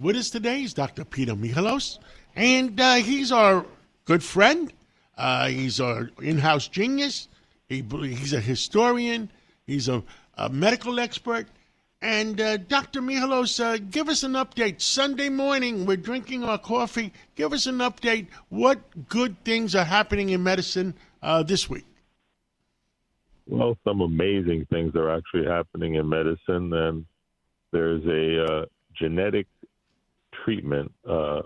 with us today is Dr. Peter Michalos, and uh, he's our good friend. Uh, he's our in-house genius. He, he's a historian. He's a, a medical expert. And uh, Dr. Michalos, uh, give us an update. Sunday morning, we're drinking our coffee. Give us an update. What good things are happening in medicine uh, this week? Well, some amazing things are actually happening in medicine, and there's a uh, genetic treatment uh,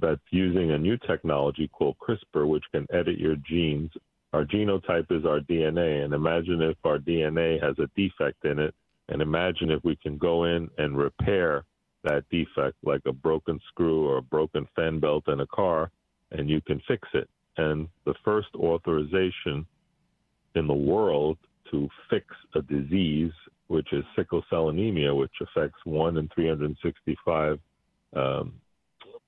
that's using a new technology called CRISPR, which can edit your genes. Our genotype is our DNA, and imagine if our DNA has a defect in it, and imagine if we can go in and repair that defect, like a broken screw or a broken fan belt in a car, and you can fix it. And the first authorization in the world to fix a disease, which is sickle cell anemia, which affects one in 365 um,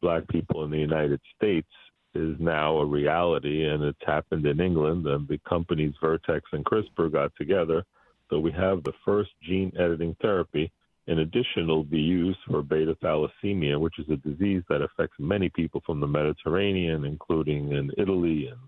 black people in the United States, is now a reality, and it's happened in England. And the companies Vertex and CRISPR got together, so we have the first gene editing therapy. In addition, it'll be used for beta thalassemia, which is a disease that affects many people from the Mediterranean, including in Italy and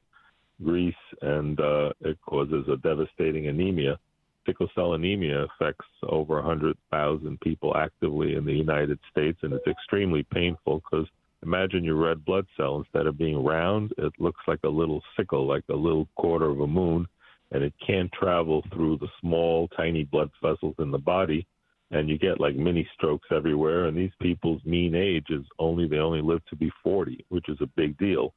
Greece, and uh, it causes a devastating anemia. Sickle cell anemia affects over 100,000 people actively in the United States, and it's extremely painful because imagine your red blood cell, instead of being round, it looks like a little sickle, like a little quarter of a moon, and it can't travel through the small, tiny blood vessels in the body. And you get like mini strokes everywhere. And these people's mean age is only, they only live to be 40, which is a big deal.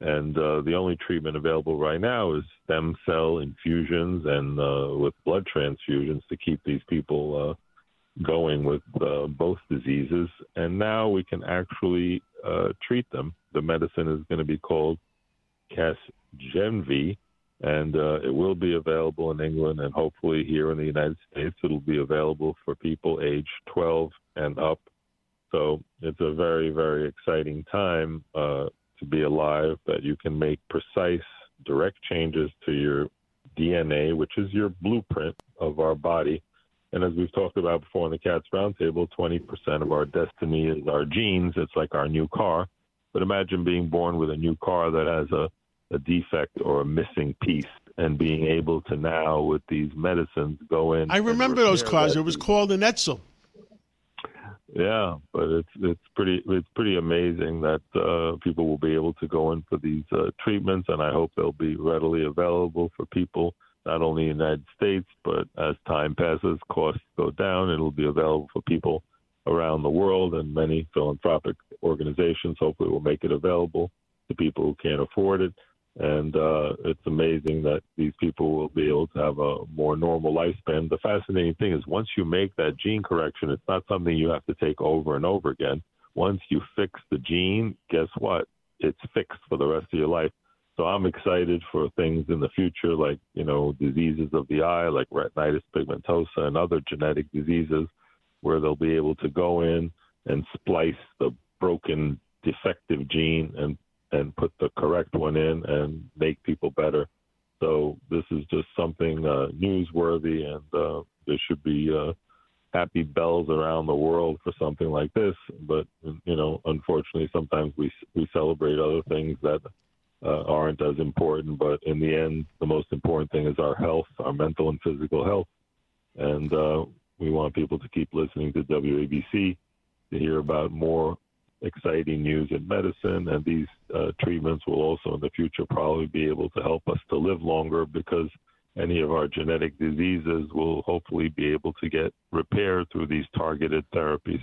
And uh, the only treatment available right now is stem cell infusions and uh, with blood transfusions to keep these people uh, going with uh, both diseases. And now we can actually uh, treat them. The medicine is going to be called Casgevy, and uh, it will be available in England and hopefully here in the United States. It'll be available for people age 12 and up. So it's a very, very exciting time to be alive, that you can make precise, direct changes to your DNA, which is your blueprint of our body. And as we've talked about before in the Cats Roundtable, 20% of our destiny is our genes. It's like our new car. But imagine being born with a new car that has a, a defect or a missing piece and being able to now, with these medicines, go in. I remember those cars. It was called an Edsel. Yeah, but it's it's pretty it's pretty amazing that uh, people will be able to go in for these uh, treatments, and I hope they'll be readily available for people not only in the United States, but as time passes, costs go down. It'll be available for people around the world, and many philanthropic organizations hopefully will make it available to people who can't afford it. And uh, it's amazing that these people will be able to have a more normal lifespan. The fascinating thing is once you make that gene correction, it's not something you have to take over and over again. Once you fix the gene, guess what? It's fixed for the rest of your life. So I'm excited for things in the future like, you know, diseases of the eye, like retinitis pigmentosa and other genetic diseases, where they'll be able to go in and splice the broken defective gene and and put the correct one in and make people better. So this is just something uh, newsworthy, and uh, there should be uh, happy bells around the world for something like this. But you know, unfortunately, sometimes we we celebrate other things that uh, aren't as important. But in the end, the most important thing is our health, our mental and physical health, and uh, we want people to keep listening to WABC to hear about more exciting news in medicine, and these uh, treatments will also in the future probably be able to help us to live longer because any of our genetic diseases will hopefully be able to get repaired through these targeted therapies.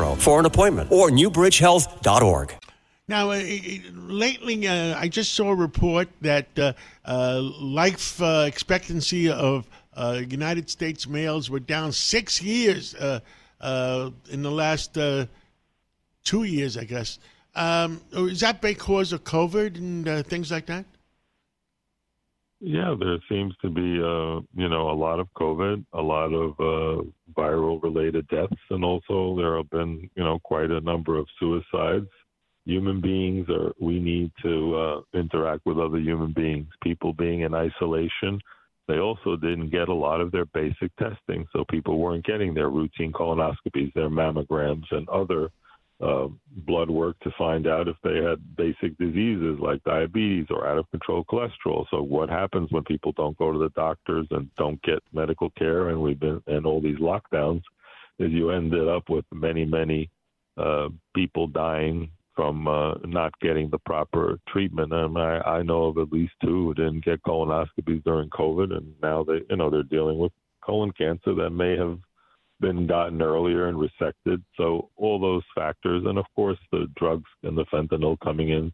for an appointment or newbridgehealth.org. Now, uh, lately, uh, I just saw a report that uh, uh life uh, expectancy of uh, United States males were down six years in the last two years, I guess. Um, is that because of COVID and things like that? Yeah, there seems to be, uh, you know, a lot of COVID, a lot of uh, viral-related deaths, and also there have been, you know, quite a number of suicides. Human beings are. We need to uh, interact with other human beings. People being in isolation, they also didn't get a lot of their basic testing, so people weren't getting their routine colonoscopies, their mammograms, and other uh, blood work to find out if they had basic diseases like diabetes or out of control cholesterol. So what happens when people don't go to the doctors and don't get medical care and we've been and all these lockdowns is you ended up with many many uh, people dying from uh, not getting the proper treatment. And I, I know of at least two who didn't get colonoscopies during COVID, and now they you know they're dealing with colon cancer that may have been gotten earlier and resected. So all those factors, and of course the drugs and the fentanyl coming in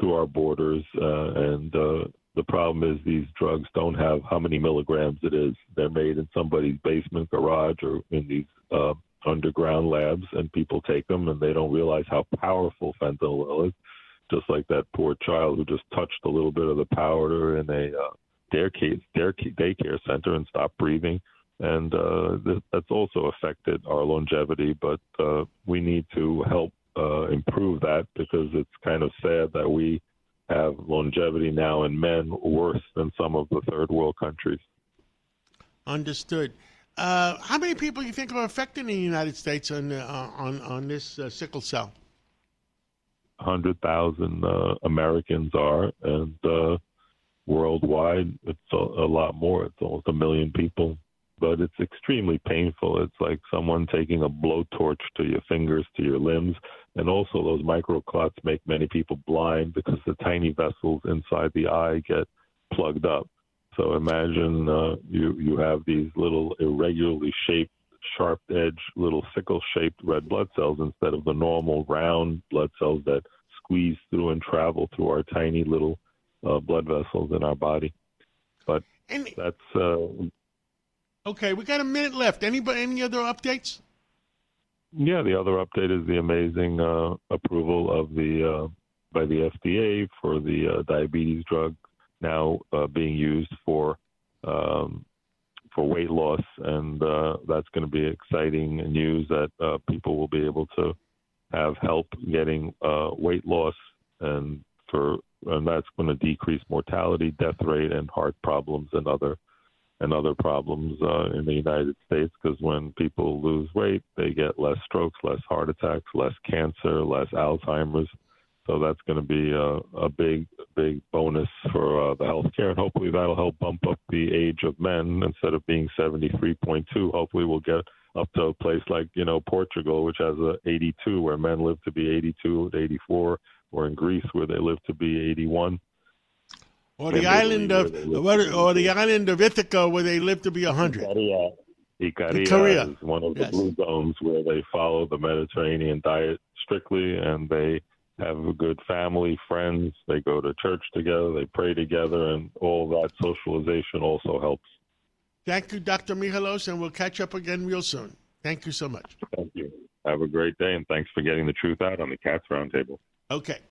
through our borders, uh, and uh, the problem is these drugs don't have how many milligrams it is. They're made in somebody's basement, garage, or in these uh, underground labs, and people take them and they don't realize how powerful fentanyl is. Just like that poor child who just touched a little bit of the powder in a uh, daycare, daycare center and stopped breathing and uh, th- that's also affected our longevity. But uh, we need to help uh, improve that because it's kind of sad that we have longevity now in men worse than some of the third world countries. Understood. Uh, how many people do you think are affected in the United States on uh, on on this uh, sickle cell? Hundred thousand Americans are, and worldwide it's a, a lot more. It's almost a million people but it's extremely painful. It's like someone taking a blowtorch to your fingers, to your limbs. And also, those microclots make many people blind because the tiny vessels inside the eye get plugged up. So imagine uh, you you have these little irregularly shaped, sharp edge, little sickle shaped red blood cells instead of the normal round blood cells that squeeze through and travel through our tiny little uh, blood vessels in our body. But and that's uh, Okay, we got a minute left. Anybody, any other updates? Yeah, the other update is the amazing uh, approval of the uh, by the FDA for the uh, diabetes drug now uh, being used for um, for weight loss, and uh, that's going to be exciting news that uh, people will be able to have help getting weight loss, and for and that's going to decrease mortality, death rate, and heart problems and other and other problems uh, in the United States because when people lose weight, they get less strokes, less heart attacks, less cancer, less Alzheimer's. So that's going to be a, a big, big bonus for uh, the healthcare, and hopefully that'll help bump up the age of men instead of being 73.2. Hopefully we'll get up to a place like you know Portugal, which has a 82, where men live to be 82 to 84, or in Greece where they live to be 81 or the island of or the island of Ithaca where they live to be a hundred. Ikaria is one of the yes. blue zones where they follow the Mediterranean diet strictly, and they have a good family, friends. They go to church together, they pray together, and all that socialization also helps. Thank you, Dr. Michalos, and we'll catch up again real soon. Thank you so much. Thank you. Have a great day, and thanks for getting the truth out on the Cats Roundtable. Okay.